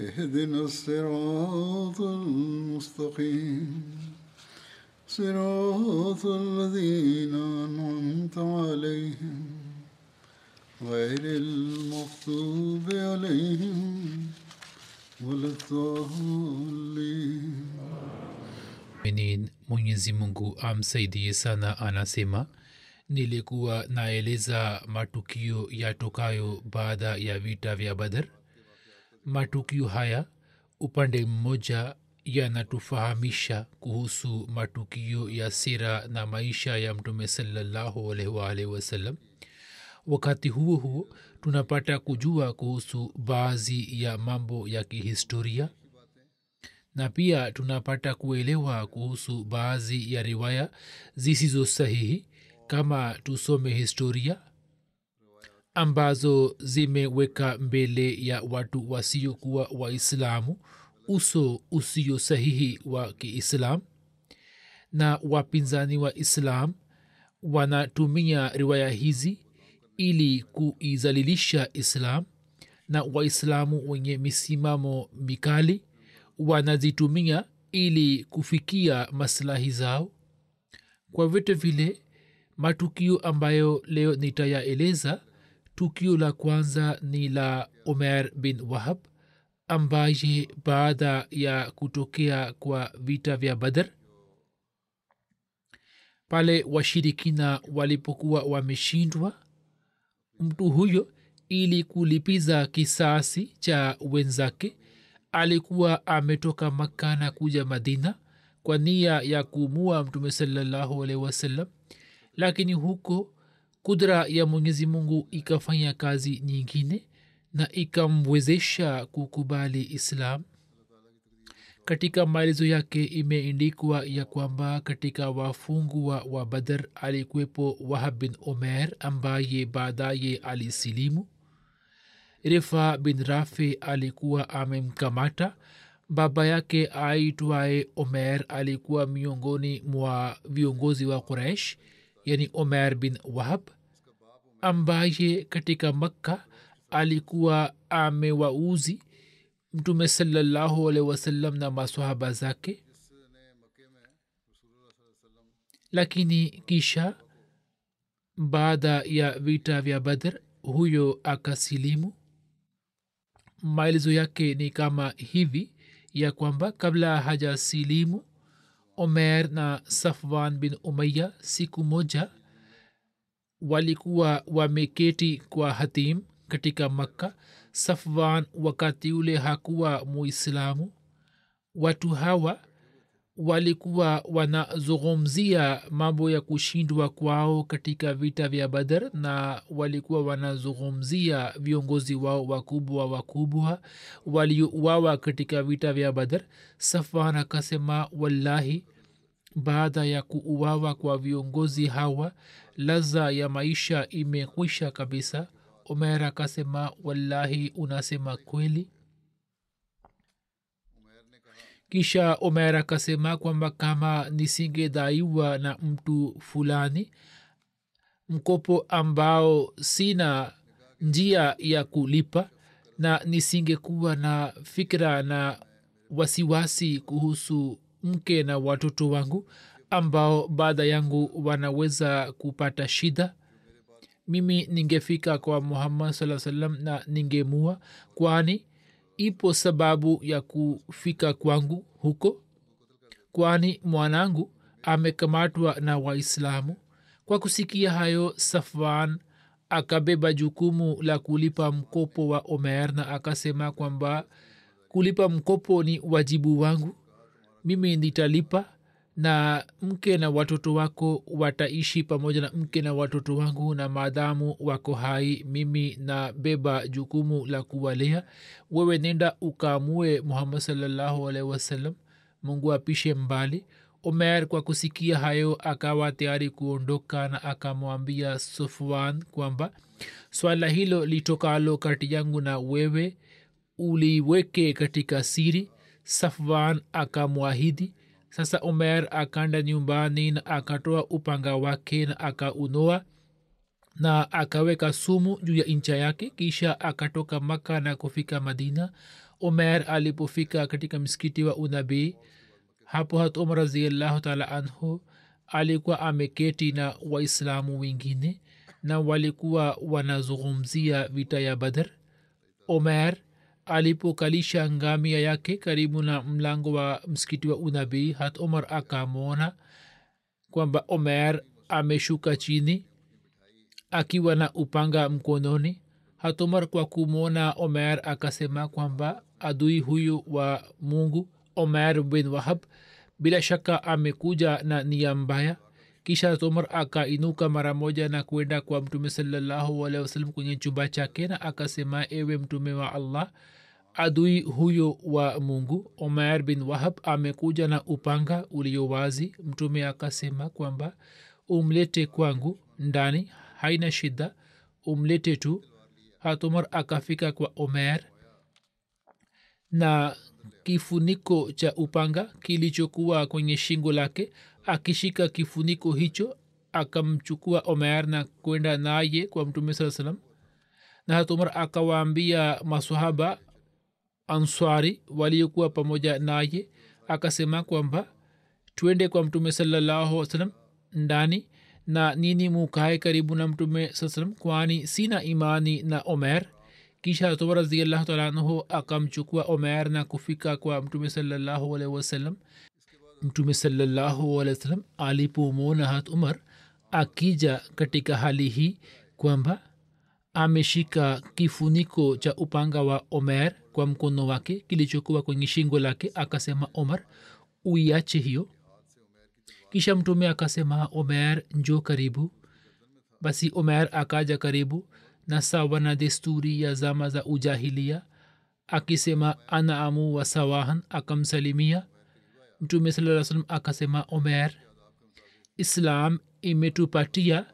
اهدنا الصراط المستقيم صراط الذين أنعمت عليهم غير المغضوب عليهم ولا الضالين minin mwenyezi mungu amsaidie sana anasema nilikuwa naeleza matukio yatokayo baada ya vita vya badar matukio haya upande mmoja yanatufahamisha kuhusu matukio ya sira na maisha ya mtume waalihi wasallam wakati huo huo tunapata kujua kuhusu baadhi ya mambo ya kihistoria na pia tunapata kuelewa kuhusu baadhi ya riwaya zisizo sahihi kama tusome historia ambazo zimeweka mbele ya watu wasiokuwa waislamu uso usio sahihi wa kiislam na wapinzani wa islam wanatumia riwaya hizi ili kuizalilisha islam na waislamu wenye misimamo mikali wanazitumia ili kufikia maslahi zao. Kwa vyote vile matukio ambayo leo nitayaeleza tukio la kwanza ni la umer bin wahab ambaye baada ya kutokea kwa vita vya badar pale washirikina walipokuwa wameshindwa mtu huyo ili kulipiza kisasi cha wenzake alikuwa ametoka makka na kuja madina kwa nia ya kuumua mtume salallahu alaihi wasallam. Lakini huko kudra ya mwenyezi mungu ikafanya kazi nyingine na ikamwezesha kukubali islam. Katika maelezo yake imeendikwa ya kwamba katika wafungwa wa badar alikuwepo wahab bin omer ambaye baadaye alisilimu. Rifa bin rafi alikuwa amemkamata. Baba yake aitwaye omer alikuwa miongoni mwa viongozi wa quraish yani omer bin wahab ambaye katika makka alikuwa amewauzi mtume salallahu alaihi wasallam na masahaba zake. Lakini kisha baada ya vita vya badr huyo akasilimu. Maelezo yake ni kama hivi ya kwamba kabla hajasilimu omer na safwan bin umaya siku moja walikuwa wameketi kwa hatim katika makka. Safwan wakati ule hakuwa muislamu. Watu hawa walikuwa wanazungumzia mambo ya kushindwa kwao katika vita vya badar na walikuwa wanazungumzia viongozi wao wakubwa wakubwa waliouawa katika vita vya badar safan akasema wallahi baada ya kuuawa kwa viongozi hawa laza ya maisha imekwisha kabisa. Umer akasema wallahi unasema kweli kisha omer akasema kwamba kama nisingedaiwa na mtu fulani mkopo ambao sina njia ya kulipa na nisingekuwa na fikra na wasiwasi kuhusu mke na watoto wangu ambao baada yangu wanaweza kupata shida mimi ningefika kwa muhammad saa salam na ningemua kwani ipo sababu ya kufika kwangu huko? Kwani mwanangu amekamatwa na waislamu? Kwa kusikia hayo safwan akabeba jukumu la kulipa mkopo wa omer na akasema kwamba kulipa mkopo ni wajibu wangu. Mimi nitalipa na mke na watoto wako wataishi pamoja na mke na watoto wangu na maadamu wako hai mimi na beba jukumu la kuwalea. Wewe nenda ukaamue muhammad salllahu alaihi wasallam mungu apishe mbali. Omer kwa kusikia hayo akawa tayari kuondoka na akamwambia sufwan kwamba swala hilo litokalo kati yangu na wewe uliweke katika siri safwan akamwahidi sasa omer akanda nyumbani na akatoa upanga wake na akaunoa na akaweka sumu juu ya ncha yake kisha akatoka maka na kufika madina. Omer alipofika katika msikiti wa unabii hapo hat umar raziallahu taala anhu alikuwa ameketi na waislamu wengine na walikuwa wanazungumzia vita ya badr. Omer alipokalisha ngamia yake karibu na mlango wa msikiti wa unabii hat omar akamwona kwamba omer ameshuka chini akiwa na upanga mkononi. Hat omar kwa kumwona omer akasema kwamba adui huyu wa mungu omer bin wahab bila shaka amekuja na nia mbaya kisha umar akainuka mara moja na kwenda kwa mtume sawasalam kwenye chumba chake na akasema ewe mtume wa allah adui huyo wa mungu omer bin wahab amekuja na upanga ulio wazi. Mtume akasema kwamba umlete kwangu ndani haina shida umlete tu. Hatumar akafika kwa omer na kifuniko cha upanga kilichokuwa kwenye shingo lake akishika kifuniko hicho akamchukua omer na kwenda naye kwa mtume saa salam na hatumar akawaambia masahaba answari waliokuwa pamoja naye akasema kwamba twende kwa mtume salallahu salam ndani na nini mukae karibu na mtume saa salam kwani sina imani na omer. Kisha hatumar raziallahu taala akamchukua omer na kufika kwa mtume salallahu alaihi wasallam mtume salallahu alaihi wasallam alipomwona hat umar akija katika hali hii kwamba ameshika kifuniko cha upanga wa omer kwa mkono wake kilichokuwa kwenye shingo lake akasema omar uiache hiyo. Kisha mtume akasema omer njo karibu. Basi omer akaja karibu na sawa na desturi ya zama za ujahilia akisema ana amu wa sawahan akamsalimia mtume saa salam akasema omer islam imetupatia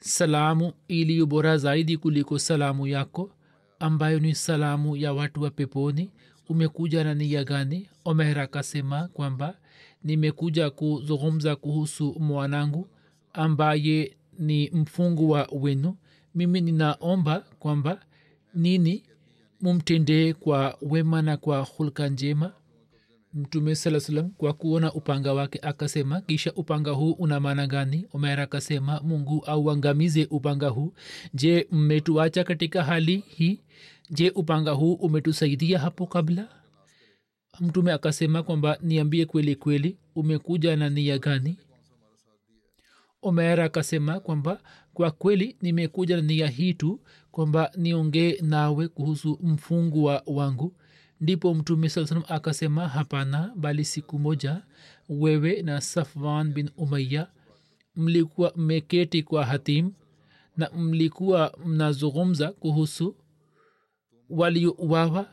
salamu iliyo bora zaidi kuliko salamu yako ambayo ni salamu ya watu wa peponi. Umekuja na nia gani? Omer akasema kwamba nimekuja kuzungumza kuhusu mwanangu ambaye ni mfungwa wenu. Mimi ninaomba kwamba nini mumtendee kwa wema na kwa hulka njema mtume saa salam kwa kuona upanga wake akasema kisha upanga huu una maana gani? Umer akasema mungu auangamize upanga huu. Je mmetuacha katika hali hii? Je upanga huu umetusaidia hapo kabla? Mtume akasema kwamba niambie kweli kweli umekuja na nia gani? Omer akasema kwamba kwa kweli nimekuja na nia hii tu kwamba niongee nawe kuhusu mfungwa wangu ndipo mtume saa salam akasema hapana bali siku moja wewe na safwan bin umaya mlikuwa mmeketi kwa hatim na mlikuwa mnazungumza kuhusu waliouawa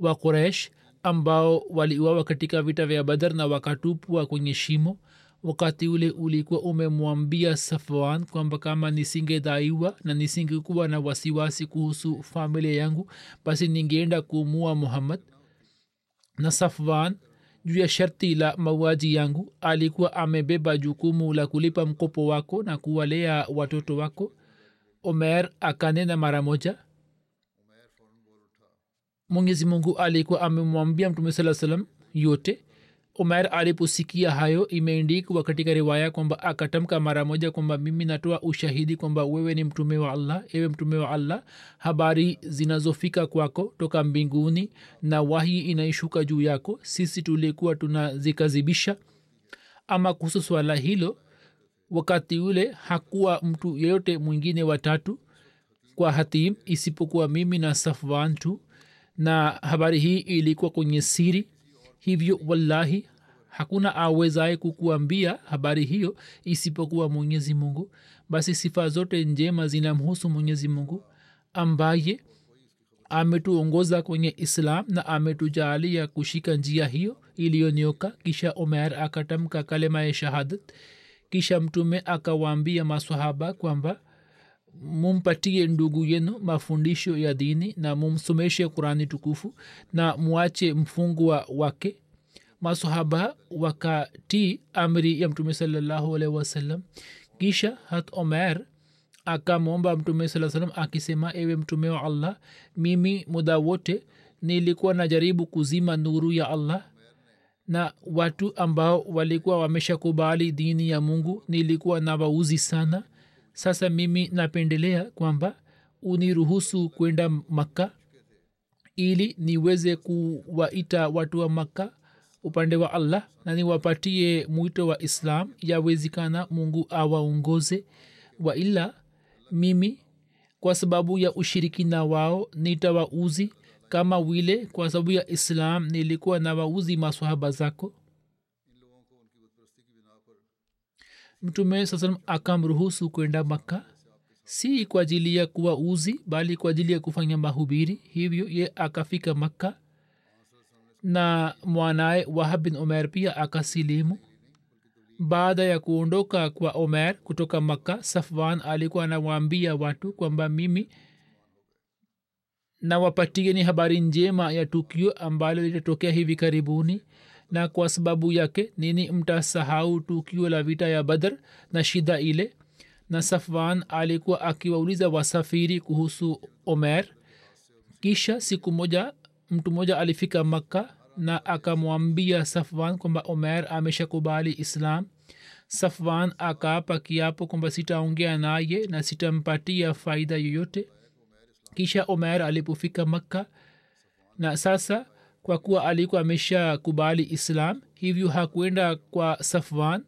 wa quraish ambao waliuawa katika vita vya badar na wakatupwa kwenye shimo wakati ule ulikuwa umemwambia safwan kwamba kama nisingedhaiwa na nisingekuwa na wasiwasi kuhusu familia yangu basi ningeenda kumua muhammad. Na safwan juu ya sharti la mauaji yangu alikuwa amebeba jukumu la kulipa mkopo wako na kuwalea watoto wako. Omer akanena mara moja. Mwenyezi mungu alikuwa amemwambia mtume saa salam yote umer aliposikia hayo imeendikwa katika riwaya kwamba akatamka mara moja kwamba mimi natoa ushahidi kwamba wewe ni mtume wa allah ewe mtume wa allah habari zinazofika kwako toka mbinguni na wahi inaishuka juu yako sisi tulikuwa tunazikazibisha. Ama kuhusu swala hilo wakati ule hakuwa mtu yeyote mwingine watatu kwa hatim isipokuwa mimi na safwan tu. Na habari hii ilikuwa kwenye siri hivyo wallahi hakuna awezaye kukuambia habari hiyo isipokuwa mwenyezi mungu. Basi sifa zote njema zinamhusu mwenyezi mungu ambaye ametuongoza kwenye islam na ametujaalia kushika njia hiyo iliyonyoka kisha omer akatamka kalema ya shahadat kisha mtume akawaambia masahaba kwamba mumpatie ndugu yenu mafundisho ya dini na mumsomeshe qurani tukufu na mwache mfungwa wake. Masahaba wakatii amri ya mtume salallahu wasallam. Kisha hat omer akamwomba mtume saa salam akisema ewe mtume wa allah mimi muda wote nilikuwa najaribu kuzima nuru ya allah na watu ambao walikuwa wameshakubali dini ya mungu nilikuwa na wauzi sana sasa mimi napendelea kwamba uniruhusu kwenda makka ili niweze kuwaita watu wa makka upande wa allah na niwapatie mwito wa islam. Yawezekana mungu awaongoze. Wa ila mimi kwa sababu ya ushirikina wao nitawauzi kama vile kwa sababu ya islam nilikuwa na wauzi maswahaba zako mtume saa salam akamruhusu kwenda makka si kwa ajili ya kuwa uzi bali kwa ajili ya kufanya mahubiri. Hivyo ye akafika makka na mwanaye wahab bin omer pia akasilimu. Baada ya kuondoka kwa omer kutoka makka safwan alikuwa anawaambia watu kwamba mimi nawapatieni habari njema ya tukio ambalo litatokea hivi karibuni na kwa sababu yake nini mtasahau tukio la vita ya badr na shida ile? Na safwan alikuwa akiwauliza wasafiri kuhusu omer. Kisha siku moja mtu mmoja alifika makka na akamwambia safwan kwamba omer ameshakubali islam. Safwan akaapa kiapo kwamba sitaongea naye na sitampatia faida yoyote. Kisha omer alipofika makka na sasa kwa kuwa alikuwa amesha kubali islam hivyo hakuenda kwa safwan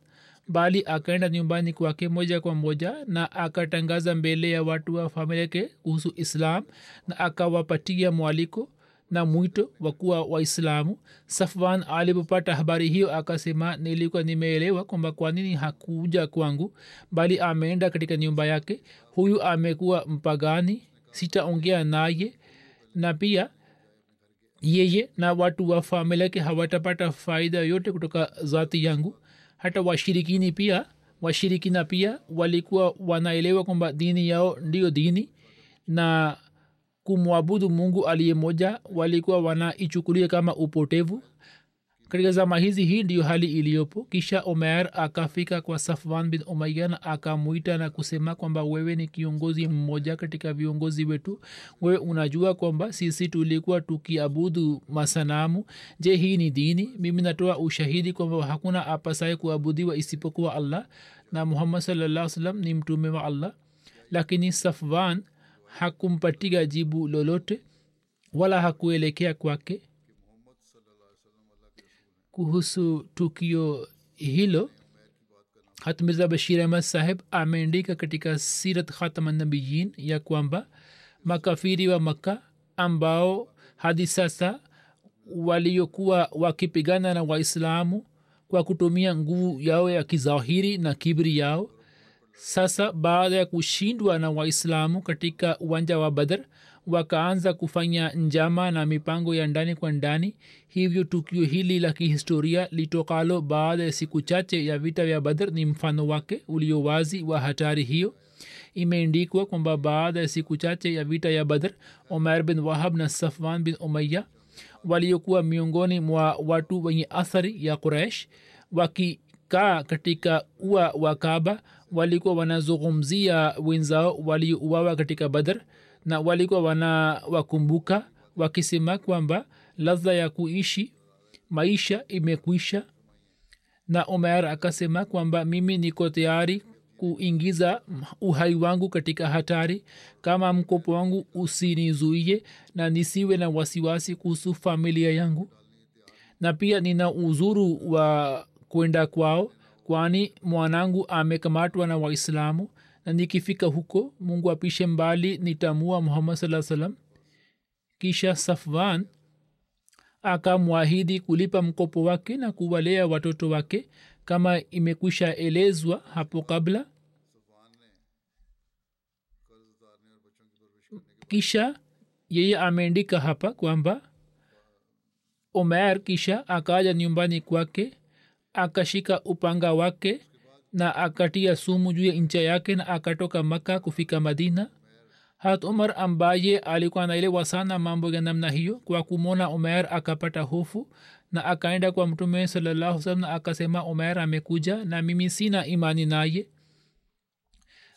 bali akaenda nyumbani kwake moja kwa moja na akatangaza mbele ya watu wa familia yake kuhusu islam na akawapatia mwaliko na mwito wa kuwa waislamu. Safwan alipopata habari hiyo akasema nilikuwa nimeelewa kwamba kwa nini hakuja kwangu bali ameenda katika nyumba yake. Huyu amekuwa mpagani sitaongea naye. Na pia yeye na watu wa familia yake hawatapata faida yote kutoka zati yangu. Hata washirikini pia washirikina pia walikuwa wanaelewa kwamba dini yao ndiyo dini na kumwabudu mungu aliye moja walikuwa wanaichukulia kama upotevu katika zama hizi hii ndiyo hali iliyopo. Kisha omer akafika kwa safwan bin umaya na akamwita na kusema kwamba wewe ni kiongozi mmoja katika viongozi wetu. Wewe unajua kwamba sisi tulikuwa tukiabudu masanamu. Je hii ni dini? Mimi natoa ushahidi kwamba hakuna apasaye kuabudiwa isipokuwa allah na muhammad salaa salam ni mtume wa allah. Lakini safwan hakumpatia jibu lolote wala hakuelekea kwake kuhusu tukio hilo hatmirza bashir ahmad saheb ameandika katika sirat khatamanabiyin ya kwamba makafiri wa makka ambao hadi sasa waliokuwa wakipigana na waislamu kwa kutumia nguvu yao ya kizahiri na kibri yao sasa baada ya kushindwa na waislamu katika uwanja wa badr wakaanza kufanya njama na mipango ya ndani kwa ndani. Hivyo tukio hili la kihistoria litokalo baada ya siku chache ya vita vya badr ni mfano wake ulio wazi wa hatari hiyo. Imeendikwa kwamba baada ya siku chache ya vita ya badr omer bin wahab na safwan bin umaya waliokuwa miongoni mwa watu wenye athari ya quraish wakikaa katika ua wa kaba walikuwa wanazungumzia wenzao waliouawa katika badr na walikuwa wanawakumbuka wakisema kwamba ladha ya kuishi maisha imekwisha. Na umar akasema kwamba mimi niko tayari kuingiza uhai wangu katika hatari. Kama mkopo wangu usinizuie na nisiwe na wasiwasi kuhusu familia yangu. Na pia nina uzuru wa kwenda kwao kwani mwanangu amekamatwa na waislamu nikifika huko mungu apishe mbali nitamua muhammad saa salam kisha safwan akamwahidi kulipa mkopo wake na kuwalea watoto wake kama imekwisha elezwa hapo kabla. Kisha yeye ameandika hapa kwamba omer kisha akaja nyumbani kwake akashika upanga wake na akatia sumu juu ya ncha yake na akatoka maka kufika madina. Hat umar ambaye alikuwa naelewa sana mambo ya namna hiyo kwa kumwona umer akapata hofu na akaenda kwa mtume salallahu na akasema umer amekuja na mimi sina imani naye.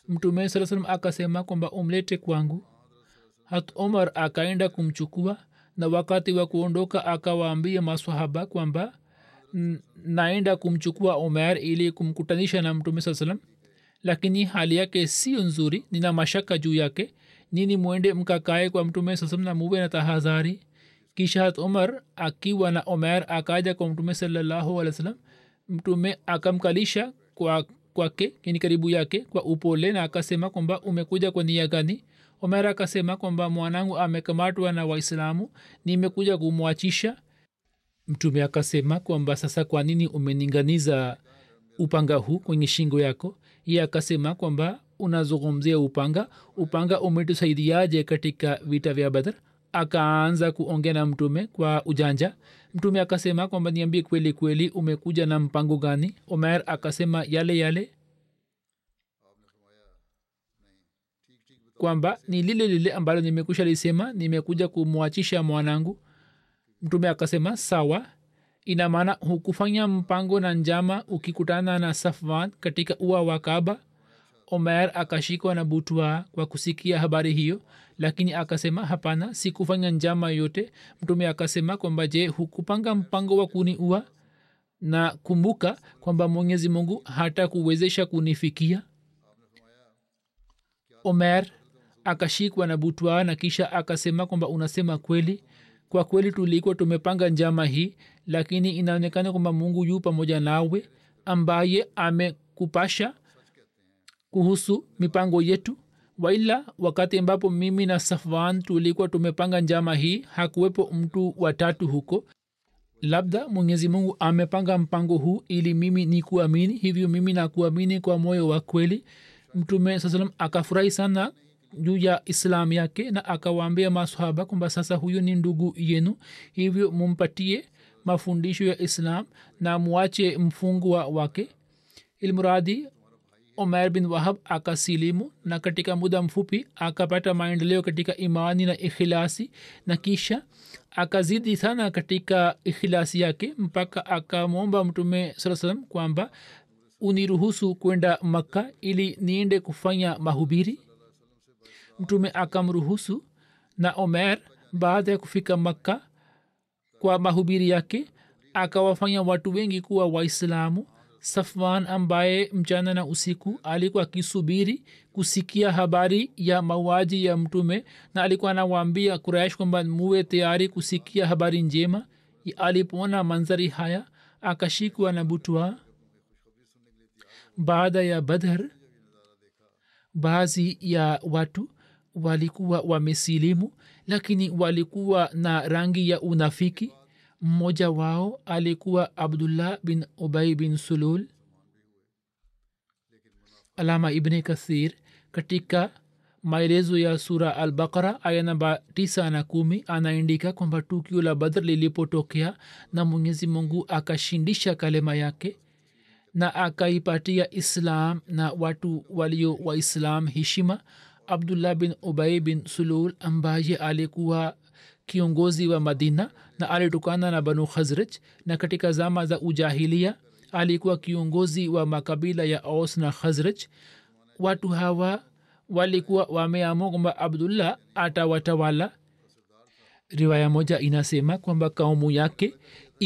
Mtume saa salam akasema kwamba umlete kwangu. Hat umar akaenda kumchukua na wakati wa kuondoka akawaambia maswahaba kwamba naenda kumchukua omer ili kumkutanisha na mtume saa salam lakini hali yake sio nzuri. Nina mashaka juu yake. Nini mwende mkakae kwa mtume saa salam na muwe na tahadhari? Kisha hat umar akiwa na omer akaja kwa mtume salallahu alih wa mtume akamkalisha kwa kini karibu yake kwa upole na akasema kwamba umekuja kwa nia gani? Omer akasema kwamba mwanangu amekamatwa na waislamu. Nimekuja kumwachisha mtume akasema kwamba sasa kwa nini umeninganiza upanga huu kwenye shingo yako? Ye akasema kwamba unazungumzia upanga. Upanga umetusaidiaje katika vita vya badr? Akaanza kuongea na mtume kwa ujanja. Mtume akasema kwamba niambie kweli kweli umekuja na mpango gani? Omer akasema yale yale kwamba ni lile lile ambalo nimekusha lisema nimekuja kumwachisha mwanangu mtume akasema sawa ina maana hukufanya mpango na njama ukikutana na safwan katika ua wa kaba omer akashikwa na butwa kwa kusikia habari hiyo lakini akasema hapana sikufanya njama yote. Mtume akasema kwamba je hukupanga mpango wa kuniua? Na kumbuka kwamba mwenyezi mungu hata kuwezesha kunifikia. Omer akashikwa na butwa na kisha akasema kwamba unasema kweli kwa kweli tulikuwa tumepanga njama hii lakini inaonekana kwamba mungu yu pamoja nawe ambaye amekupasha kuhusu mipango yetu. Waila wakati ambapo mimi na safwan tulikuwa tumepanga njama hii hakuwepo mtu watatu huko. Labda mwenyezi mungu amepanga mpango huu ili mimi nikuamini. Hivyo mimi nakuamini kwa moyo wa kweli. Mtume saa salam akafurahi sana juu ya islam yake na akawaambia masahaba kwamba sasa huyu ni ndugu yenu hivyo mumpatie mafundisho ya islam na mwache mfungwa wake. Ilmuradi omer bin wahab akasilimu na katika muda mfupi akapata maendeleo katika imani na ikhilasi na kisha akazidi sana katika ikhilasi yake mpaka akamwomba mtume saa salam kwamba uniruhusu kwenda makka ili niende kufanya mahubiri mtume akamruhusu na omer baada ya kufika makka kwa mahubiri yake akawafanya watu wengi kuwa waislamu safwan ambaye mchana na usiku alikuwa akisubiri kusikia habari ya mauaji ya mtume na alikuwa anawaambia kuraish kwamba muwe tayari kusikia habari njema. Alipoona manzari haya akashikwa na butwa. Baada ya badhar baadhi ya watu walikuwa wamesilimu lakini walikuwa na rangi ya unafiki. Mmoja wao alikuwa abdullah bin ubai bin sulul. Alama ibni kathir katika maelezo ya sura albakara aya namba tisa na kumi anaandika kwamba tukio la badr lilipotokea na mwenyezi mungu akashindisha kalema yake na akaipatia islam na watu walio waislam heshima abdullah bin ubai bin sulul ambaye alikuwa kiongozi wa madina na alitokana na banu khazraj na katika zama za ujahilia alikuwa kiongozi wa makabila ya aus na khazraj. Watu hawa walikuwa wameamua kwamba abdullah atawatawala. Riwaya moja inasema kwamba kaumu yake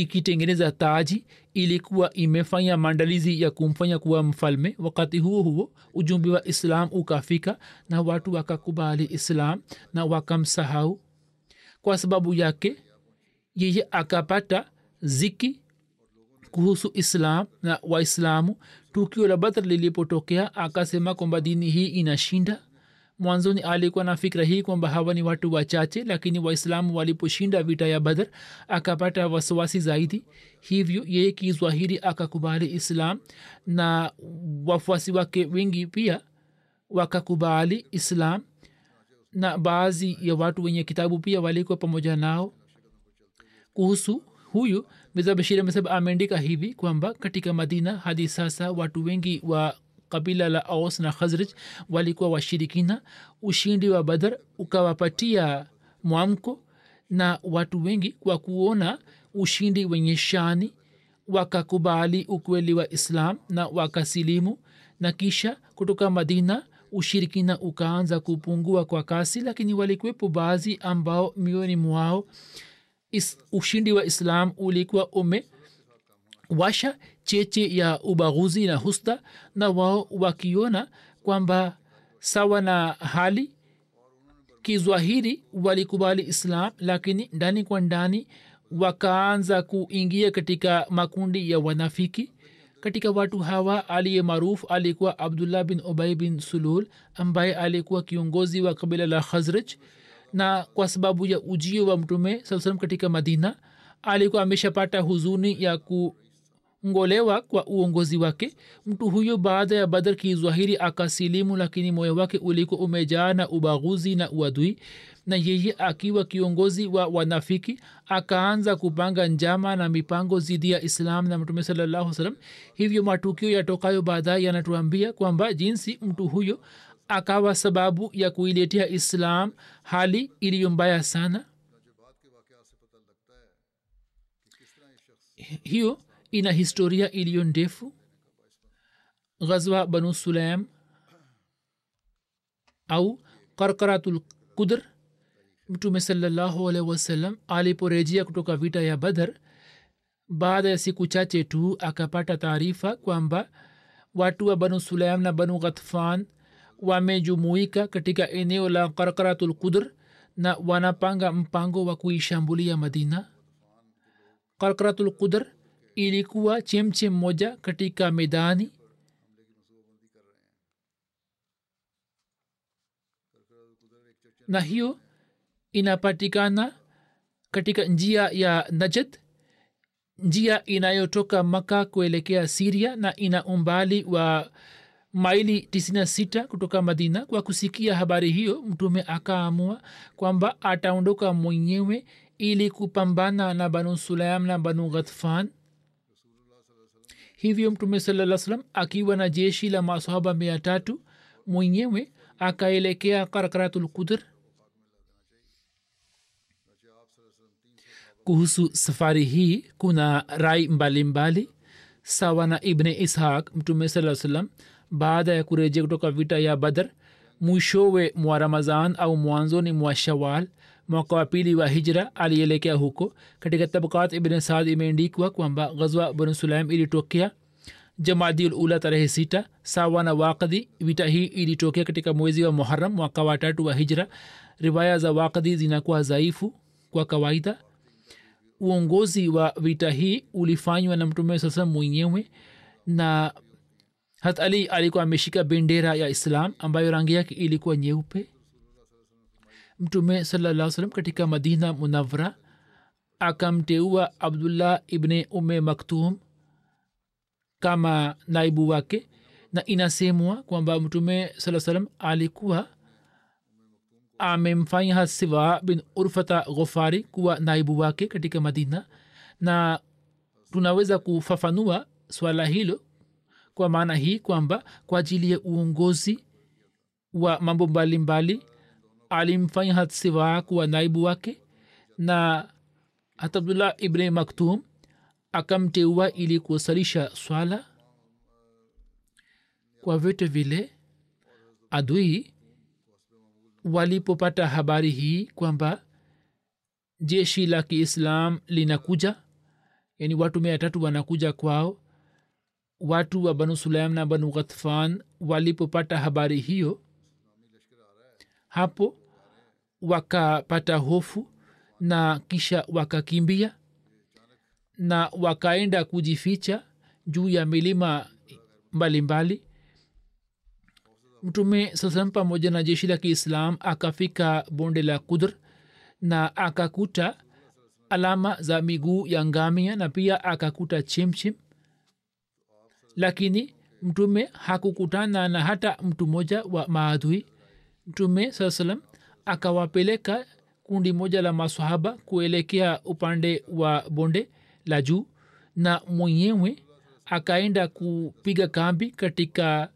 ikitengeneza taji ilikuwa imefanya maandalizi ya kumfanya kuwa mfalme. Wakati huo huo ujumbe wa islam ukafika na watu wakakubali islam na wakamsahau. Kwa sababu yake yeye akapata ziki kuhusu islam na waislamu. Tukio la badr lilipotokea akasema kwamba dini hii inashinda mwanzoni alikuwa na fikra hii kwamba hawa ni watu wachache lakini waislamu waliposhinda vita ya badr akapata wasiwasi zaidi. Hivyo yeye kizwahiri akakubali islam na wafuasi wake wengi pia wakakubali islam. Na baadhi ya watu wenye kitabu pia walikuwa pamoja nao. Kuhusu huyu mirza bashir amesema ameandika hivi kwamba katika madina hadi sasa watu wengi wa kabila la aus na khazrij walikuwa washirikina. Ushindi wa badar ukawapatia mwamko na watu wengi kwa kuona ushindi wenye shani. Wakakubali ukweli wa islam na wakasilimu na kisha kutoka madina ushirikina ukaanza kupungua kwa kasi lakini walikuwepo baadhi ambao mioni mwao ushindi wa islam ulikuwa ume washa cheche ya ubaguzi na husda na wao wakiona kwamba sawa na hali kizwahiri walikubali islam lakini ndani kwa ndani wakaanza kuingia katika makundi ya wanafiki. Katika watu hawa aliye maruf alikuwa abdullah bin ubai bin sulul ambaye alikuwa kiongozi wa kabila la khazraj. Na kwa sababu ya ujio wa mtume saa salam katika madina alikuwa ameshapata huzuni ya kungolewa kwa uongozi wake. Mtu huyo baada ya badar kizwahiri akasilimu lakini moyo wake ulikuwa umejaa na ubaguzi na uadui. Na yeye akiwa kiongozi wa wanafiki akaanza kupanga njama na mipango zidi ya islam na mtume salallahu salam hivyo matukio yatokayo baadaye yanatuambia kwamba jinsi mtu huyo akawa sababu ya kuiletea islam hali iliyo mbaya sana. Hiyo ina historia iliyo ndefu? Ghazwa banu sulaim au karkaratul kudr mtume salallahu alaihi wasallam aliporejea kutoka vita ya badhar baada ya siku chache tu akapata taarifa kwamba watu wa banu sulaim na banu ghatfan wamejumuika katika eneo la karkaratul kudr na wanapanga mpango wa kuishambulia madina. Karkaratul kudr ilikuwa chemchem moja katika medani. Na hiyo inapatikana katika njia ya najad njia inayotoka maka kuelekea siria na ina umbali wa maili 96 kutoka madina. Kwa kusikia habari hiyo mtume akaamua kwamba ataondoka mwenyewe ili kupambana na banu sulaim na banu ghatfan hivyo mtume salaa salam akiwa na jeshi la masahaba mia tatu mwenyewe akaelekea karakaratulkudr kuhusu safari hii kuna rai mbalimbali mbali. sawa na ibne ishaq mtume saa salam baada ya kurejea kutoka vita ya badar mwishowe mwa ramazan au mwanzoni mwa shawal mwaka wa pili wa hijra alielekea huko. Katika tabakat ibn saad imeendikwa kwamba ghazwa banu sulaim ilitokea jamadiul ula tarehe sita sawa na wakadhi vita hii ilitokea katika mwezi wa muharam mwaka wa tatu wa hijra. Riwaya za wakadhi zinakuwa dhaifu kwa kawaida. Uongozi wa vita hii ulifanywa na mtume sasa mwenyewe na hat ali alikuwa ameshika bendera ya islam ambayo rangi yake ilikuwa nyeupe mtume salaa salam katika madina munavra akamteua abdullah ibne ume maktum kama naibu wake na inasemwa kwamba mtume saa salam alikuwa amemfanya siwa bin urfata ghofari kuwa naibu wake katika madina. Na tunaweza kufafanua swala hilo kwa maana hii kwamba kwa ajili ya uongozi wa mambo mbalimbali alimfanya hatsiwa kuwa naibu wake na hata abdullah ibne maktum akamteua ili kusalisha swala kwa vyote vile. Adui walipopata habari hii kwamba jeshi la kiislam linakuja yani watu mia tatu wanakuja kwao watu wa banu sulaim na banu ghatfan walipopata habari hiyo hapo wakapata hofu na kisha wakakimbia na wakaenda kujificha juu ya milima mbalimbali. Mtume sasam pamoja na jeshi la kiislam akafika bonde la kudr na akakuta alama za miguu ya ngamia na pia akakuta chimchim lakini mtume hakukutana na hata mtu mmoja wa maadhui mtume saa salam akawapeleka kundi moja la masahaba kuelekea upande wa bonde la juu na mwenyewe akaenda kupiga kambi katika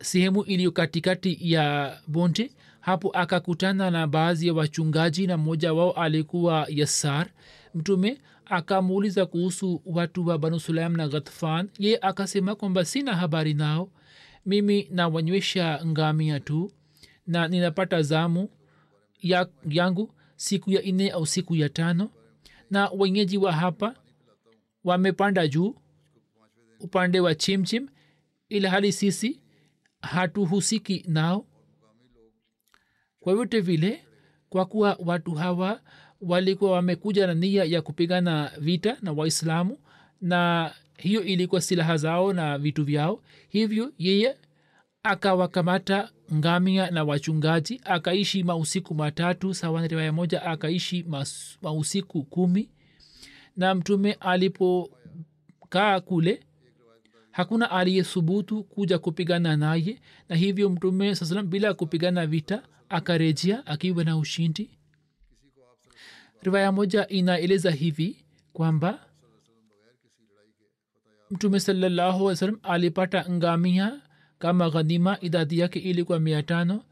sehemu iliyo katikati ya bonde. Hapo akakutana na baadhi ya wachungaji na mmoja wao alikuwa yasar mtume akamuuliza kuhusu watu wa banu sulaim na ghatfan ye akasema kwamba sina habari nao. Mimi nawanywesha ngamia tu na ninapata zamu ya, yangu siku ya nne au siku ya tano. Na wenyeji wa hapa wamepanda juu upande wa chimchim ila hali sisi hatuhusiki nao. Kwa vyote vile kwa kuwa watu hawa walikuwa wamekuja na nia ya kupigana vita na waislamu na hiyo ilikuwa silaha zao na vitu vyao. Hivyo yeye akawakamata ngamia na wachungaji akaishi mausiku matatu sawa riwaya moja akaishi mausiku kumi. Na mtume alipokaa kule hakuna aliyesubutu kuja kupigana naye. Na hivyo mtume saa salam bila kupigana vita akarejea akiwa na ushindi. Riwaya moja inaeleza hivi kwamba mtume salallahu alih salam alipata ngamia kama ghanima idadi yake ilikuwa mia tano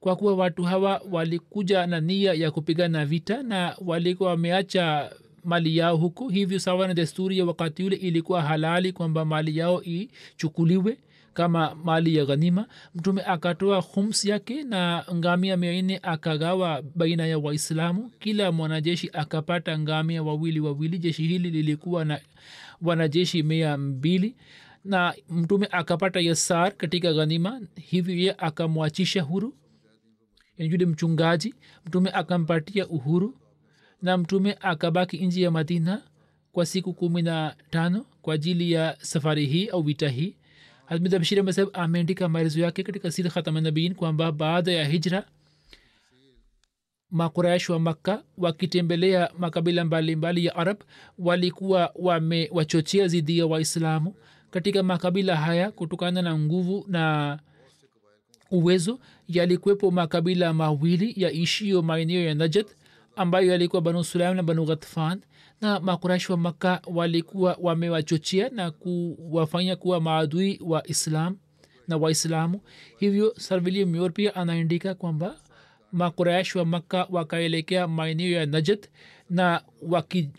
kwa kuwa watu hawa walikuja na nia ya kupigana vita na walikuwa wameacha mali yao huku hivyo sawa na desturi ya wakati ule ilikuwa halali kwamba mali yao ichukuliwe kama mali ya ghanima. Mtume akatoa khums yake na ngamia mia nne akagawa baina ya waislamu. Kila mwanajeshi akapata ngamia wawili wawili. Jeshi hili lilikuwa na wanajeshi mia mbili na mtume akapata yasar katika ghanima hivyo akamwachisha huru yule mchungaji mtume akampatia uhuru na mtume akabaki nji ya madina kwa siku kumi na tano kwa ajili ya safari hii au vita hii. Hazmidabshiri masab ameandika maelezo yake katika siri khatamanabiin kwamba baada ya hijra makuraish wa makka wakitembelea makabila mbalimbali mbali ya arab walikuwa wamewachochea zidi ya waislamu katika makabila haya kutokana na nguvu na uwezo yalikuwepo makabila mawili ya ishio maeneo ya najad ambayo yalikuwa banu sulaim na banu ghatfan na makurashi wa makka walikuwa wamewachochea na kuwafanya kuwa maadui wa islam na waislamu. Hivyo sarvili mior pia anaandika kwamba makurash wa makka wakaelekea maeneo ya najad na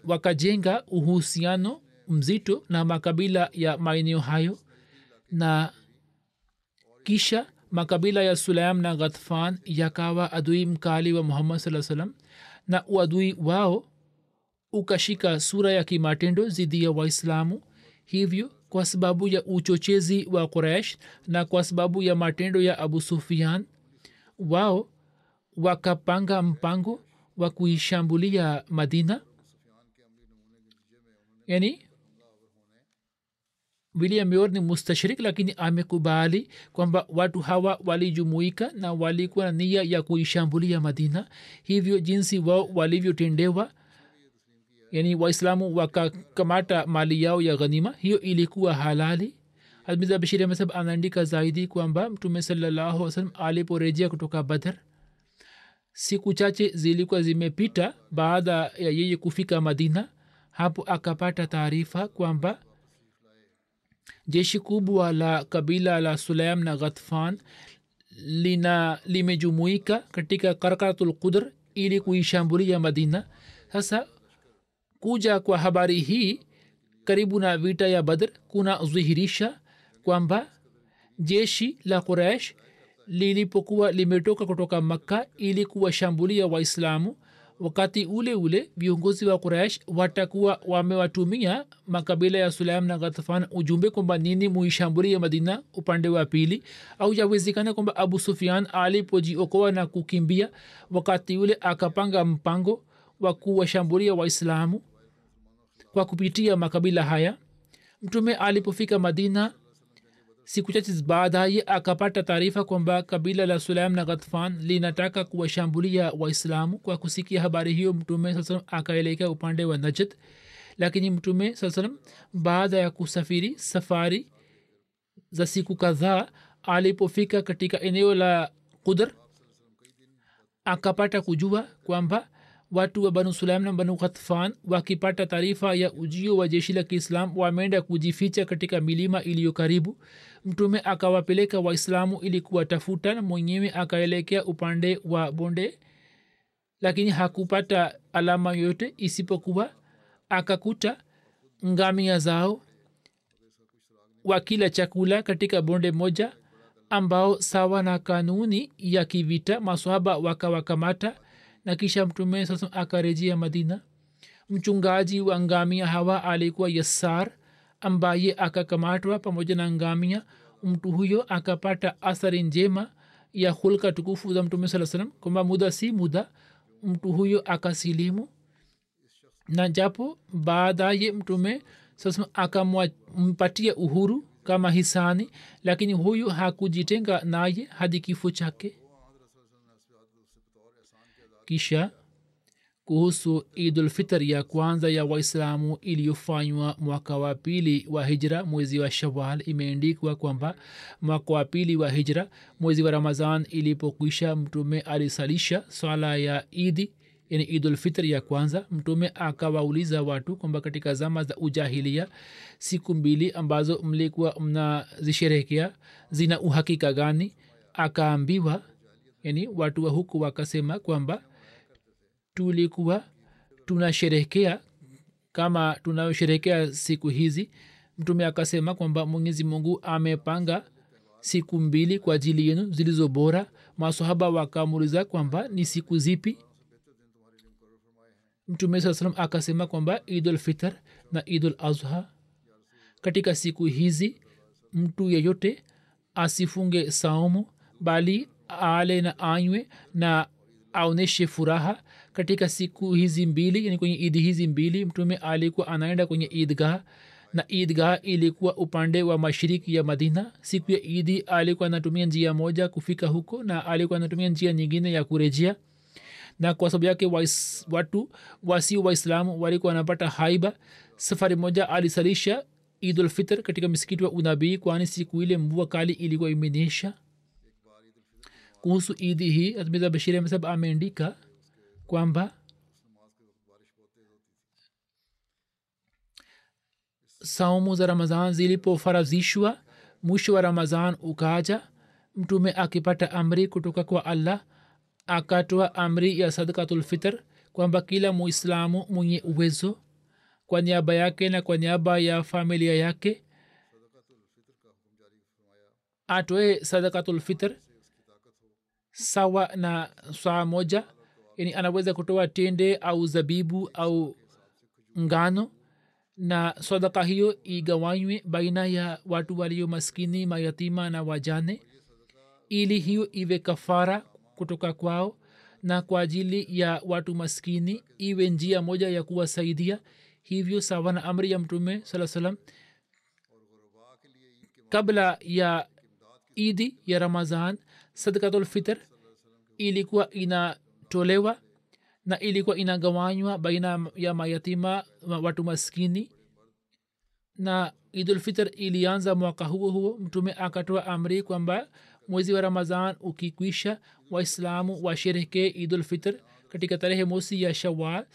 wakajenga uhusiano mzito na makabila ya maeneo hayo. Na kisha makabila ya sulaim na ghatfan yakawa adui mkali wa muhammad saa salam na uadui wao ukashika sura ya kimatendo dhidi ya waislamu. Hivyo kwa sababu ya uchochezi wa quraish na kwa sababu ya matendo ya abu sufian wao wakapanga mpango wa kuishambulia madina. Yani william yor ni mustashrik lakini amekubali kwamba watu hawa walijumuika na walikuwa na nia ya kuishambulia madina. Hivyo jinsi wao walivyotendewa yani waislamu wakakamata mali yao ya ghanima hiyo ilikuwa halali. Almiza bashiri amesab anaandika zaidi kwamba mtume salallahu wasalam aliporejea kutoka badar siku chache zilikuwa zimepita baada ya yeye kufika madina. Hapo akapata taarifa kwamba jeshi kubwa la kabila la sulaim na ghatfan limejumuika katika karkaratul qudr ili kuishambulia madina. Sasa kuja kwa habari hii karibu na vita ya badr kuna zihirisha kwamba jeshi la quraish lilipokuwa limetoka kutoka makka ili kuwashambulia waislamu wakati ule ule viongozi wa kuraish watakuwa wamewatumia makabila ya sulam na ghatfan ujumbe kwamba nini muishambulie madina upande wa pili? Au yawezekana kwamba abu sufian alipojiokoa na kukimbia wakati ule akapanga mpango wa kuwashambulia waislamu kwa kupitia makabila haya? Mtume alipofika madina siku chache baadaye akapata taarifa kwamba kabila la sulaim na ghatfan linataka kuwashambulia waislamu kwa kusikia habari hiyo mtume saa salam akaelekea upande wa najd. Lakini mtume saa salam baada ya kusafiri safari za siku kadhaa alipofika katika eneo la kudr akapata kujua kwamba watu wa banu sulaim na banu ghatfan wakipata taarifa ya ujio wa jeshi la kiislam wameenda kujificha katika milima iliyo karibu. Mtume akawapeleka waislamu ili kuwatafuta na mwenyewe akaelekea upande wa bonde lakini hakupata alama yoyote isipokuwa akakuta ngamia zao wakila chakula katika bonde moja ambao sawa na kanuni ya kivita maswahaba wakawakamata na kisha mtume sasa akarejea madina. Mchungaji wa ngamia hawa alikuwa yassar ambaye akakamatwa pamoja na ngamia. Mtu huyo akapata athari njema ya hulka tukufu za mtume saa salam kwamba muda si muda mtu huyo akasilimu. Na japo baadaye mtume sasa akampatia uhuru kama hisani lakini huyu hakujitenga naye hadi kifo chake kisha kuhusu idulfitr ya kwanza ya waislamu iliyofanywa mwaka wa pili wa hijra mwezi wa shawal imeendikwa kwamba mwaka wa pili wa hijra mwezi wa ramazan ilipokwisha mtume alisalisha swala ya idi yani idulfitr ya kwanza. Mtume akawauliza watu kwamba katika zama za ujahilia siku mbili ambazo mlikuwa mnazisherehekea zina uhakika gani? Akaambiwa yani watu wa huku wakasema kwamba tulikuwa tunasherehekea kama tunayosherehekea siku hizi mtume akasema kwamba mwenyezi mungu amepanga siku mbili kwa ajili yenu zilizo bora. Masahaba wakamuliza kwamba ni siku zipi? Mtume saa salam akasema kwamba idul fitr na idul azha katika siku hizi mtu yeyote asifunge saumu bali ale na anywe na aonyeshe furaha katika siku hizi mbili yani kwenye idi hizi mbili mtume alikuwa anaenda kwenye idgah na idgah ilikuwa upande wa mashiriki ya madina. Siku ya idi alikuwa anatumia njia moja kufika huko na alikuwa anatumia njia nyingine ya kurejea. Na kwa sababu yake watu wasio waislamu walikuwa wanapata haiba. Safari moja alisalisha idulfitr katika misikiti wa unabii kwani siku ile mvua kali ilikuwa imenyesha. Kuhusu idi hii atmiza bashiri amesab ameandika kwamba saumu za ramazan zilipofarazishwa mwisho wa ramazan ukaja mtume akipata amri kutoka kwa allah akatoa amri ya sadakatulfitr kwamba kila muislamu mwenye uwezo kwa niaba yake na kwa niaba ya familia yake atoe sadakatulfitr sawa na saa moja yani anaweza kutoa tende au zabibu au ngano. Na sadaka hiyo igawanywe baina ya watu walio maskini mayatima na wajane. Ili hiyo iwe kafara kutoka kwao na kwa ajili ya watu maskini iwe njia moja ya kuwasaidia. Hivyo sawa na amri ya mtume saa salam kabla ya idi ya ramazan sadakatulfitr ilikuwa inatolewa na ilikuwa inagawanywa baina ya mayatima watu maskini. Na idulfitr ilianza mwaka huo huo. Mtume akatoa amri kwamba mwezi wa ramazan ukikwisha waislamu washerekee idulfitr katika tarehe mosi ya shawal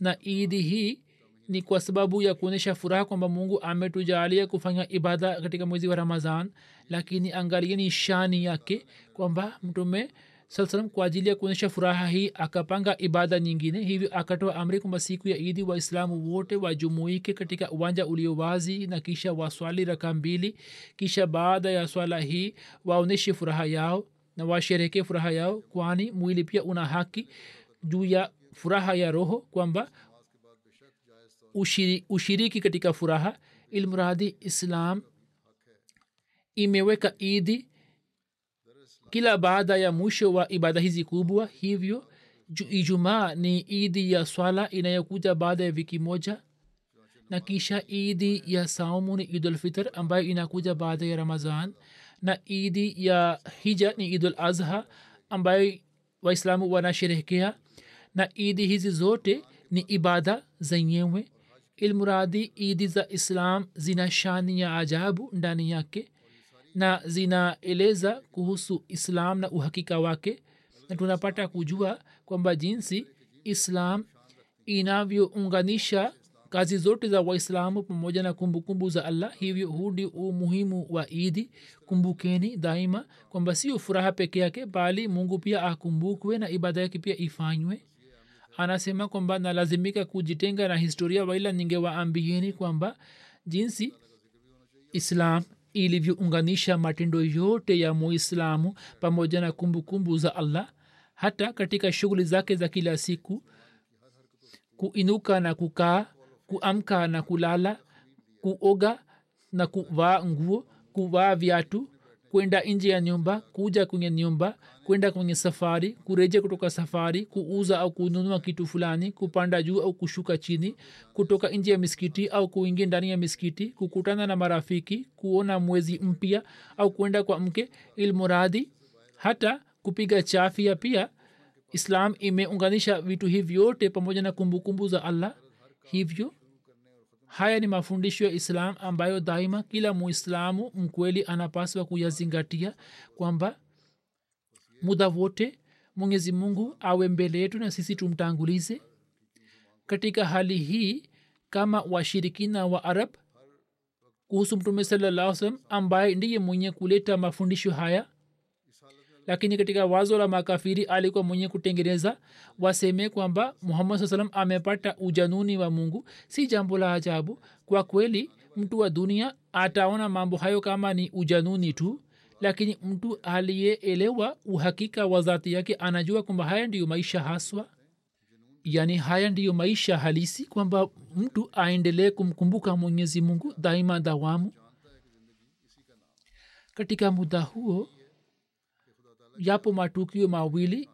na idi hii ni kwa sababu ya kuonyesha furaha kwamba mungu ametujalia kufanya ibada katika mwezi wa ramazan lakini angalieni shani yake kwamba mtume salam kwa ajili ya furaha hii akapanga ibada nyingine hivyo akatoa amri kwamba siku ya idi waislamu wote wajumuike katika uwanja ulio wazi na kisha waswali raka mbili. Kisha baada ya swala hii waonyeshe furaha yao na washerekee furaha yao kwani mwili pia una haki juu ya furaha ya roho kwamba ushiri, ushiriki katika furaha. Ilmradi islam imeweka idi kila baada ya mwisho wa ibada hizi kubwa hivyo ju- ijumaa ni idi ya swala inayokuja baada ya wiki moja na kisha idi ya saumu ni idulfitr ambayo inakuja baada ya ramazan na idi ya hija ni idul azha ambayo waislamu wanasherehekea na idi hizi zote ni ibada zenyewe. Ilmuradi idi za islam zina shani ya ajabu ndani yake na zinaeleza kuhusu islam na uhakika wake na tunapata kujua kwamba jinsi islam inavyounganisha kazi zote za waislamu pamoja na kumbukumbu za allah hivyo huu ndio umuhimu wa idi kumbukeni daima kwamba sio furaha peke yake bali mungu pia akumbukwe na ibada yake pia ifanywe. Anasema kwamba nalazimika kujitenga na historia waila ningewaambieni kwamba jinsi islam ilivyounganisha matendo yote ya muislamu pamoja na kumbukumbu za allah hata katika shughuli zake za kila siku kuinuka na kukaa kuamka na kulala kuoga na kuvaa nguo kuvaa viatu kwenda nje ya nyumba kuja kwenye nyumba kwenda kwenye safari kurejea kutoka safari kuuza au kununua kitu fulani kupanda juu au kushuka chini kutoka nje ya misikiti au kuingia ndani ya misikiti kukutana na marafiki kuona mwezi mpya au kwenda kwa mke ilmuradhi hata kupiga chafia pia islam imeunganisha vitu hivi vyote pamoja na kumbukumbu za allah. Hivyo haya ni mafundisho ya islam ambayo daima kila muislamu mkweli anapaswa kuyazingatia kwamba muda wote mwenyezi mungu awe mbele yetu na sisi tumtangulize. Katika hali hii kama washirikina wa arab kuhusu mtume salaa salam ambaye ndiye mwenye kuleta mafundisho haya lakini katika wazo la makafiri alikuwa mwenye kutengeneza waseme kwamba muhammad saa salam amepata ujanuni wa mungu. Si jambo la ajabu. Kwa kweli mtu wa dunia ataona mambo hayo kama ni ujanuni tu. Lakini mtu aliyeelewa uhakika wa dhati yake anajua kwamba haya ndiyo maisha haswa. Yaani haya ndiyo maisha halisi kwamba mtu aendelee kumkumbuka mwenyezi mungu daima dawamu. Katika muda huo yapo matukio mawili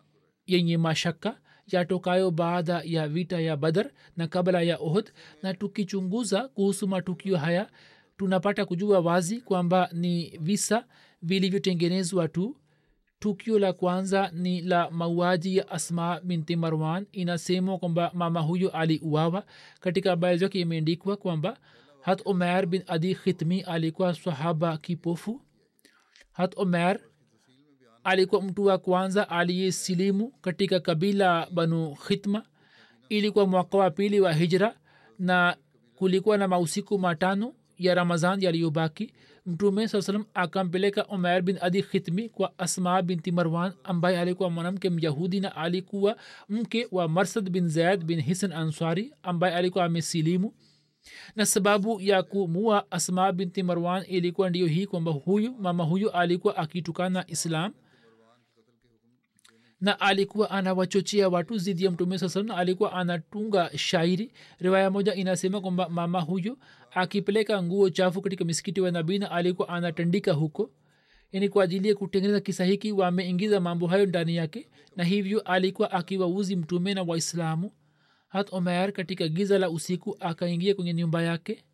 yenye mashaka yatokayo baada ya vita ya badar na kabla ya ohd na tukichunguza kuhusu matukio haya tunapata kujua wazi kwamba ni visa vilivyotengenezwa tu. Tukio la kwanza ni la mauaji ya asma binti marwan. Inasemwa kwamba mama huyo aliuawa. Katika habari zake imeandikwa kwamba hat omer bin adi khitmi alikuwa sahaba kipofu. Hat umer alikuwa mtu wa kwanza aliyesilimu katika kabila banu khitma. Ilikuwa mwaka wa pili wa hijra na kulikuwa na mausiku matano ya ramazan yaliyobaki. Mtume saa salam akampeleka umair bin adi khitmi kwa asma binti marwan ambaye alikuwa mwanamke myahudi na alikuwa mke wa marsad bin zaid bin hisan ansari ambaye alikuwa amesilimu. Na sababu ya kumua asma binti marwan ilikuwa ndiyo hii kwamba huyu mama huyu alikuwa akitukana islam na alikuwa anawachochea watu zidi ya mtume saa alikuwa anatunga shairi. Riwaya moja inasema kwamba mama huyo akipeleka nguo chafu katika misikiti wa nabii na alikuwa anatandika huko. Yani kwa ajili ya kutengeneza kisa hiki wameingiza mambo hayo ndani yake na hivyo alikuwa akiwauzi mtume na waislamu. Hat omer katika giza la usiku akaingia kwenye nyumba yake.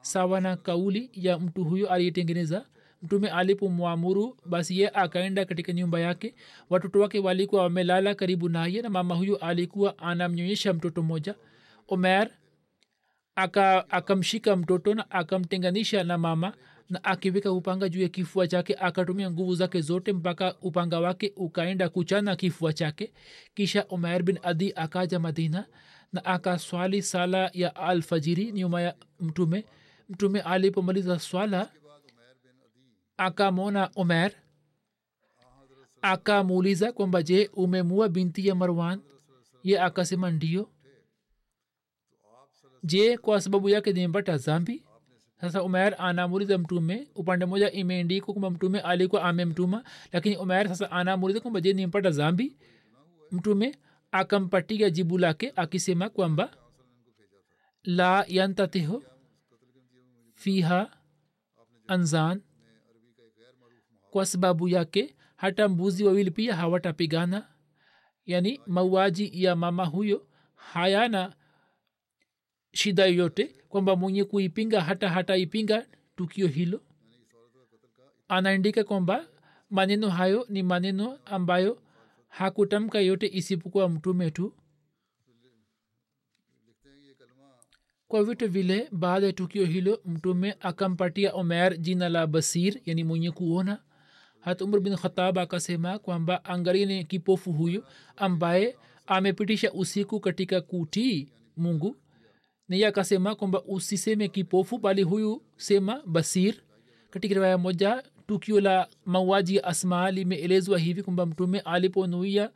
Sawa na kauli ya mtu huyo aliyetengeneza mtume alipomwamuru basi ye akaenda katika nyumba yake. Watoto wake walikuwa wamelala karibu naye na mama huyo alikuwa anamnyonyesha mtoto mmoja. Omer akamshika aka mtoto na akamtenganisha na mama na akiweka upanga juu ya kifua chake akatumia nguvu zake zote mpaka upanga wake ukaenda kuchana kifua chake. Kisha umair bin adi akaja madina na akaswali sala ya alfajiri nyuma ya mtume. Mtume alipomaliza swala akamwona omer. Akamuuliza kwamba je umemua binti ya marwan? Ye akasema ndio je kwa sababu yake nimepata zambi? Sasa umer anamuuliza mtume. Upande moja imeendikwa kwamba mtume alikuwa amemtuma lakini umer sasa anamuuliza kwamba je nimpata zambi? Mtume akampatia jibu lake akisema kwamba la yantatiho fiha anzan kwa sababu yake hata mbuzi wawili pia hawatapigana. Yani mauaji ya mama huyo hayana shida yoyote kwamba mwenye kuipinga hata hataipinga tukio hilo. Anaandika kwamba maneno hayo ni maneno ambayo hakutamka yote isipokuwa mtume tu. Kwa vitu vile baada ya tukio hilo mtume akampatia omer jina la basir yani mwenye kuona hata umr bin khatab akasema kwamba angarini kipofu huyu ambaye amepitisha usiku katika kutii mungu. Naye akasema kwamba usiseme kipofu bali huyu sema basir. Katika riwaya moja tukio la mauaji ya asmaa limeelezwa hivi kwamba mtume aliponuia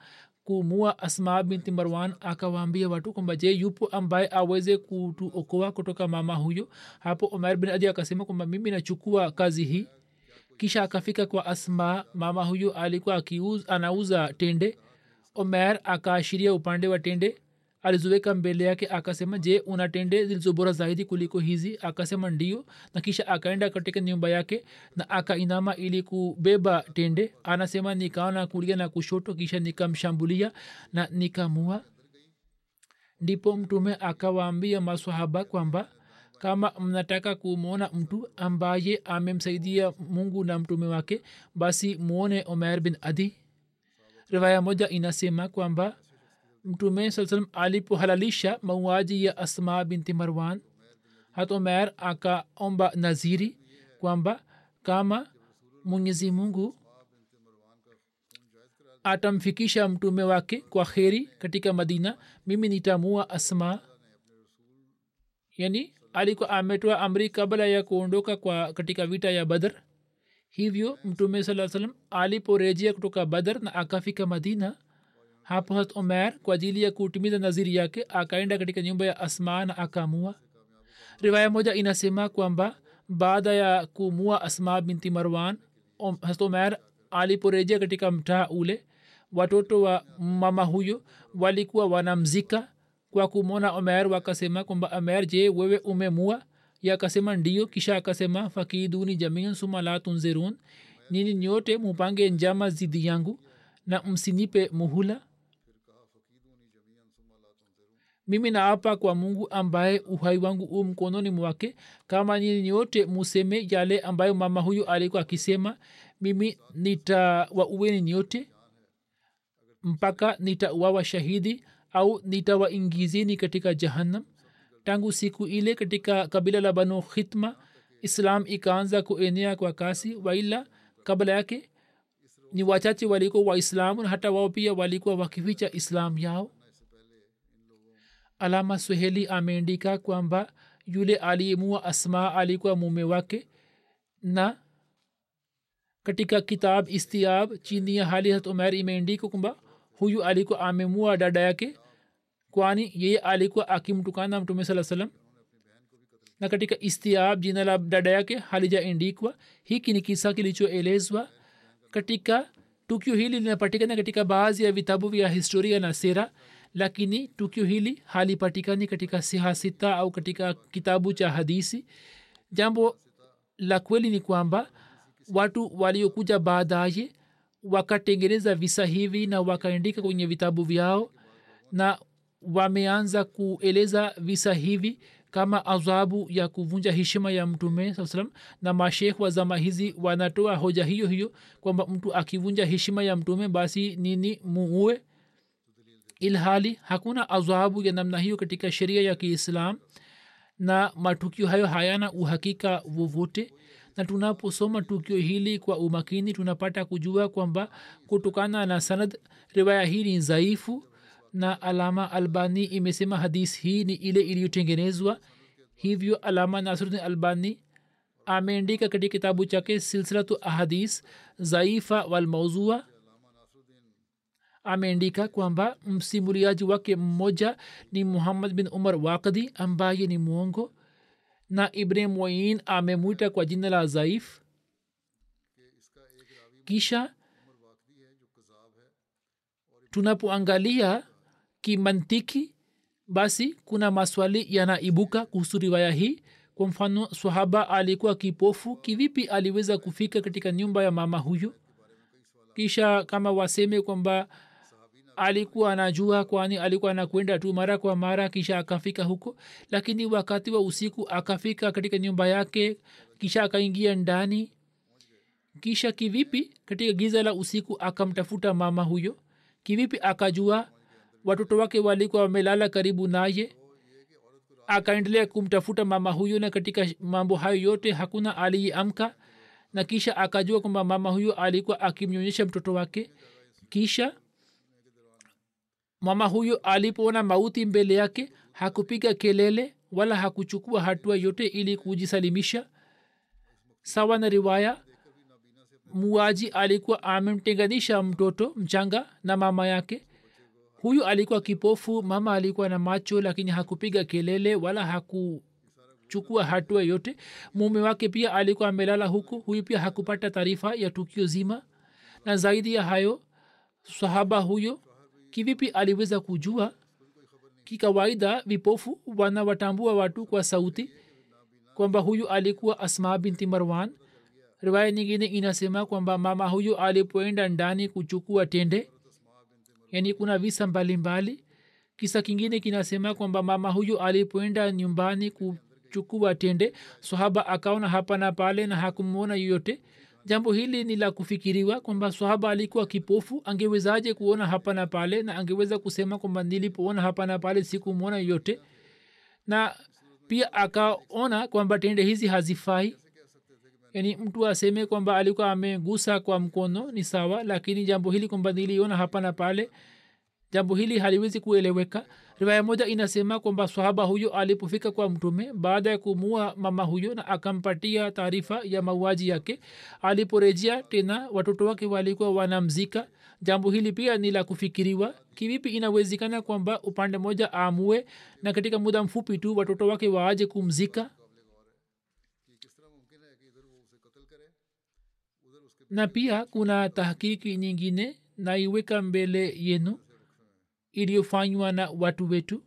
kumua asmaa binti marwan akawaambia watu kwamba je yupo ambaye aweze kutuokoa kutoka mama huyo hapo umar bin adi akasema kwamba mimi nachukua kazi hii kisha akafika kwa asma mama huyo alikuwa anauza tende. Omer akaashiria upande wa tende aliziweka mbele yake akasema je una tende zilizobora zaidi kuliko hizi? Akasema ndio na kisha akaenda katika nyumba yake na akainama ili kubeba tende. Anasema nikaona kulia na kushoto kisha nikamshambulia na nikamua. Ndipo mtume akawaambia maswahaba kwamba kama mnataka kumwona mtu ambaye amemsaidia mungu na mtume wake basi mwone omer bin adi. Riwaya moja inasema kwamba mtume saa salam alipohalalisha mauaji ya asma binti marwan hata omer akaomba naziri kwamba kama mwenyezi mungu atamfikisha mtume wake kwa kheri katika madina mimi nitamua asma yani alikuwa ametoa amri kabla ya kuondoka kwa katika vita ya badr. Hivyo mtume saa salam aliporejea kutoka badr na akafika madina hapo hat omer kwa ajili ya kutimiza naziri yake akaenda katika nyumba ya asma na akamua. Riwaya moja inasema kwamba baada ya kumua asma binti marwan hat omer aliporejea katika mtaa ule watoto wa mama huyo walikuwa wanamzika kwa kumwona omer wakasema kwamba omer je wewe umemua? Yakasema akasema ndio kisha akasema fakiduni jamian suma la tunzirun. Nini nyote mupange njama zidi yangu na msinipe muhula. Mimi naapa kwa mungu ambaye uhai wangu u mkononi mwake. Kama nyini nyote museme yale ambayo mama huyu alikuwa akisema mimi nitawaueni nyote mpaka nitauawa shahidi au nitawaingizeni katika jahannam. Tangu siku ile katika kabila la banu khitma islam ikaanza kuenea kwa kasi waila kabla yake ni wachache walikuwa waislamu na hata wao pia walikuwa wakificha islam yao. Alama suheli ameandika kwamba yule aliyemua asma alikuwa mume wake na katika kitab istiab chini ya hali hat umer imeandika kwamba huyu alikuwa amemua dada yake kwani yeye alikuwa akimtukana mtume saa salam na katika istiab jina la dada yake halijaendikwa hiki ni kisa kilichoelezwa katika tukio hili linapatikana katika baadhi ya vitabu vya historia na sera lakini tukio hili halipatikani katika siha sita au katika kitabu cha hadisi jambo la kweli ni kwamba watu waliokuja baadaye wakatengeneza visa hivi na wakaandika kwenye vitabu vyao na wameanza kueleza visa hivi kama adhabu ya kuvunja heshima ya mtume saa salam na mashekh wa zama hizi wanatoa hoja hiyo hiyo kwamba mtu akivunja heshima ya mtume basi nini muue? Ilhali hakuna adhabu ya namna hiyo katika sheria ya kiislam na matukio hayo hayana uhakika vovote na tunaposoma tukio hili kwa umakini tunapata kujua kwamba kutokana na sanad riwaya hii ni dhaifu na alama albani imesema hadis hii ni ile iliyotengenezwa. Hivyo alama nasrudin albani ameandika katika kitabu chake silsilatu ahadis zaifa walmauzua ameandika kwamba msimuliaji wake mmoja ni muhammad bin umar wakdi ambaye ni mwongo na ibne moin amemwita kwa jina la zaif kisha tunapoangalia kimantiki basi kuna maswali yanaibuka kuhusu riwaya hii. Kwa mfano swahaba alikuwa kipofu kivipi aliweza kufika katika nyumba ya mama huyo kisha kama waseme kwamba alikuwa anajua kwani alikuwa anakwenda tu mara kwa mara kisha akafika huko lakini wakati wa usiku akafika katika nyumba yake kisha akaingia ndani. Kisha kivipi katika giza la usiku akamtafuta mama huyo? Kivipi akajua watoto wake walikuwa wamelala karibu naye. Akaendelea kumtafuta mama huyo na katika mambo hayo yote hakuna aliyeamka na kisha akajua kwamba mama huyo alikuwa akimnyonyesha mtoto wake. Kisha mama huyo alipoona mauti mbele yake hakupiga kelele wala hakuchukua hatua yote ili kujisalimisha. Sawa na riwaya muaji alikuwa amemtenganisha mtoto mchanga na mama yake huyu alikuwa kipofu mama alikuwa na macho lakini hakupiga kelele wala hakuchukua hatua yote mume wake pia alikuwa amelala huku huyu pia hakupata taarifa ya tukio zima. Na zaidi ya hayo sahaba huyo kivipi aliweza kujua? Kikawaida vipofu wanawatambua watu kwa sauti kwamba huyu alikuwa asma binti marwan. Riwaya nyingine inasema kwamba mama huyu alipoenda ndani kuchukua tende yani kuna visa mbalimbali. Kisa kingine kinasema kwamba mama huyu alipoenda nyumbani kuchukua tende swahaba akaona hapa na pale na hakumwona yoyote. Jambo hili ni la kufikiriwa kwamba swahaba alikuwa kipofu angewezaje kuona hapa na pale na angeweza kusema kwamba nilipoona hapa na pale sikumwona yoyote. Na pia akaona kwamba tende hizi hazifai yani mtu aseme kwamba alikuwa amegusa kwa mkono ni sawa lakini jambo hili kwamba niliona hapa na pale jambo hili haliwezi kueleweka. Riwaya moja inasema kwamba swahaba huyo alipofika kwa mtume baada ya kumua mama huyo na akampatia taarifa ya mauaji yake aliporejea tena watoto wake walikuwa wanamzika. Jambo hili pia ni la kufikiriwa. Kivipi inawezekana kwamba upande moja aamue na katika muda mfupi tu watoto wake waaje kumzika na pia kuna tahkiki nyingine naiweka mbele yenu iliyofanywa na watu wetu.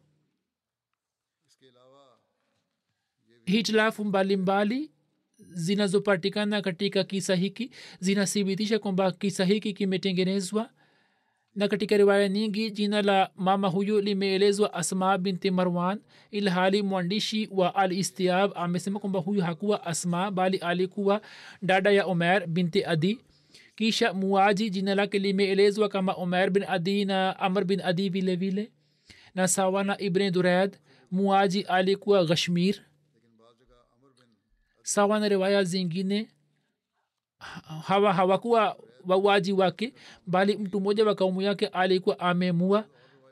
Hitilafu mbalimbali zinazopatikana katika kisa hiki zinathibitisha kwamba kisa hiki kimetengenezwa na katika riwaya nyingi jina la mama huyu limeelezwa asma binti marwan ilhali mwandishi wa al istiab amesema kwamba huyu hakuwa asma bali alikuwa dada ya omer binti adi. Kisha muaji jina lake limeelezwa kama omer bin adi na amr bin adi vile vile. Na sawa na ibne durad muaji alikuwa ghashmir sawa na riwaya zingine hawa hawakuwa wauaji wake bali mtu mmoja wa kaumu yake alikuwa amemua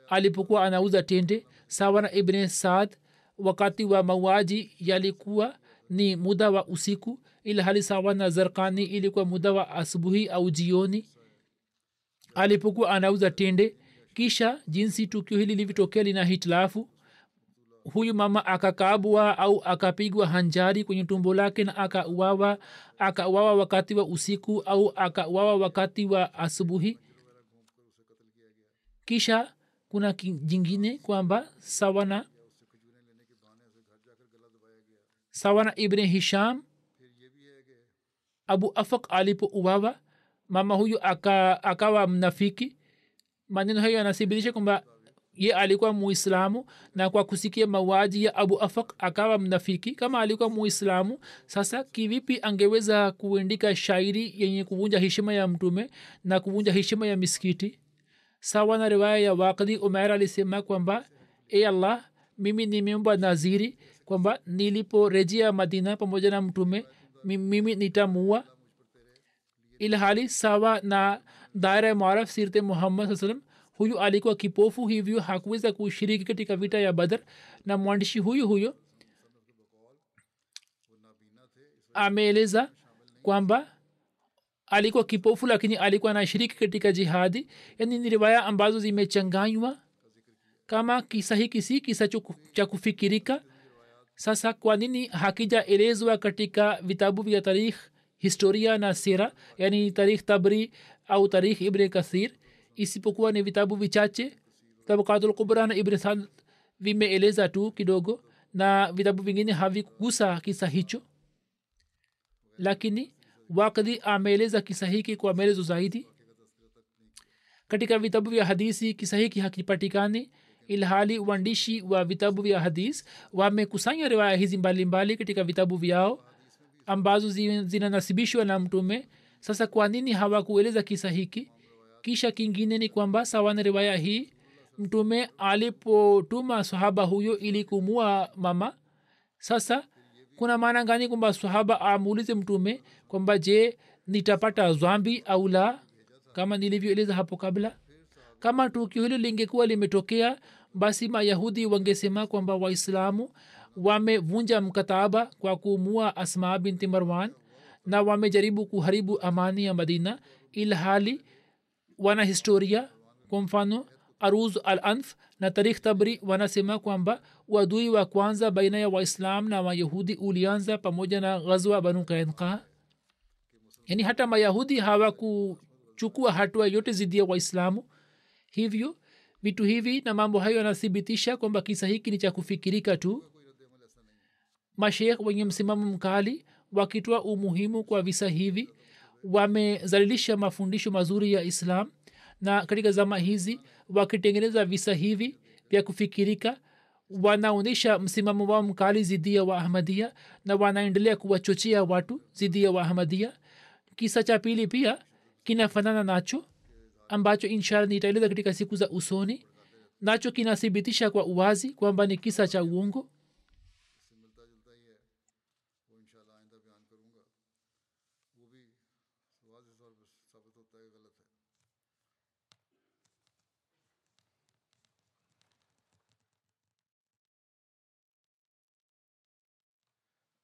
alipokuwa anauza tende sawa na ibne saad. Wakati wa mauaji yalikuwa ni muda wa usiku ila hali sawa na zarkani ilikuwa muda wa asubuhi au jioni. Alipokuwa anauza tende kisha jinsi tukio hili lilivyotokea lina hitilafu huyu mama akakabwa au akapigwa hanjari kwenye tumbo lake na akauawa akauawa wakati wa usiku au akauawa wakati wa asubuhi. Kisha kuna jingine kwamba sawana sawana ibne hisham abu afak alipouawa mama huyu aka, mnafiki. Maneno hayo yanathibitisha kwamba ye alikuwa muislamu na kwa kusikia mauaji ya abu afak akawa mnafiki. Kama alikuwa muislamu sasa kivipi angeweza kuandika shairi yenye kuvunja heshima ya mtume na kuvunja heshima ya miskiti sawa na riwaya ya wakdi umer alisema kwamba e allah mimi nimeomba naziri kwamba niliporejea madina pamoja na mtume mimi nitamua ilhali sawa na daira ya maraf sirte muhammad saa salam huyu alikuwa kipofu hivyo hakuweza kushiriki katika vita ya badar na mwandishi huyu huyo ameeleza kwamba alikuwa kipofu lakini alikuwa anashiriki katika jihadi. Yani ni riwaya ambazo zimechanganywa kama kisa hiki si kisa cha kufikirika. Sasa kwa nini hakijaelezwa katika vitabu vya tarikh historia na sira? Yani tarikh tabri au tarikh ibn kathir isipokuwa ni vitabu vichache. Tabakatul kubra na ibn sad vimeeleza tu kidogo na vitabu vingine havikugusa kisa hicho. Lakini wakdi ameeleza kisa hiki kwa maelezo zaidi. Katika vitabu vya hadisi kisa hiki hakipatikani ilhali uandishi wa vitabu vya hadis wamekusanya riwaya hizi mbalimbali katika vitabu vyao ambazo zinanasibishwa na mtume. Sasa kwa nini hawakueleza kisa hiki kisha kingine ni kwamba sawa na riwaya hii mtume alipotuma sahaba huyo ili kumua mama. Sasa kuna maana gani kwamba sahaba amuulize mtume kwamba je nitapata zwambi au la? Kama nilivyoeleza hapo kabla. Kama tukio hilo lingekuwa limetokea basi mayahudi wangesema kwamba waislamu wamevunja mkataba kwa kumua asma binti marwan na wamejaribu kuharibu amani ya madina ilhali wana historia kwa mfano aruz al anf na tarikh tabri wanasema kwamba uadui wa kwanza baina ya waislam na wayahudi ulianza pamoja na ghazwa banu kainka yaani hata mayahudi hawakuchukua hatua yote zidi ya waislamu. Hivyo vitu hivi na mambo hayo yanathibitisha kwamba kisa hiki ni cha kufikirika tu. Mashekh wenye msimamo mkali wakitoa umuhimu kwa visa hivi wamezalilisha mafundisho mazuri ya islam na katika zama hizi wakitengeneza visa hivi vya kufikirika wanaonyesha msimamo wao mkali zidi ya waahmadia na wanaendelea kuwachochea watu zidi ya waahmadia kisa cha pili pia kinafanana nacho ambacho inshala nitaeleza katika siku za usoni. Nacho kinathibitisha kwa uwazi kwamba ni kisa cha uongo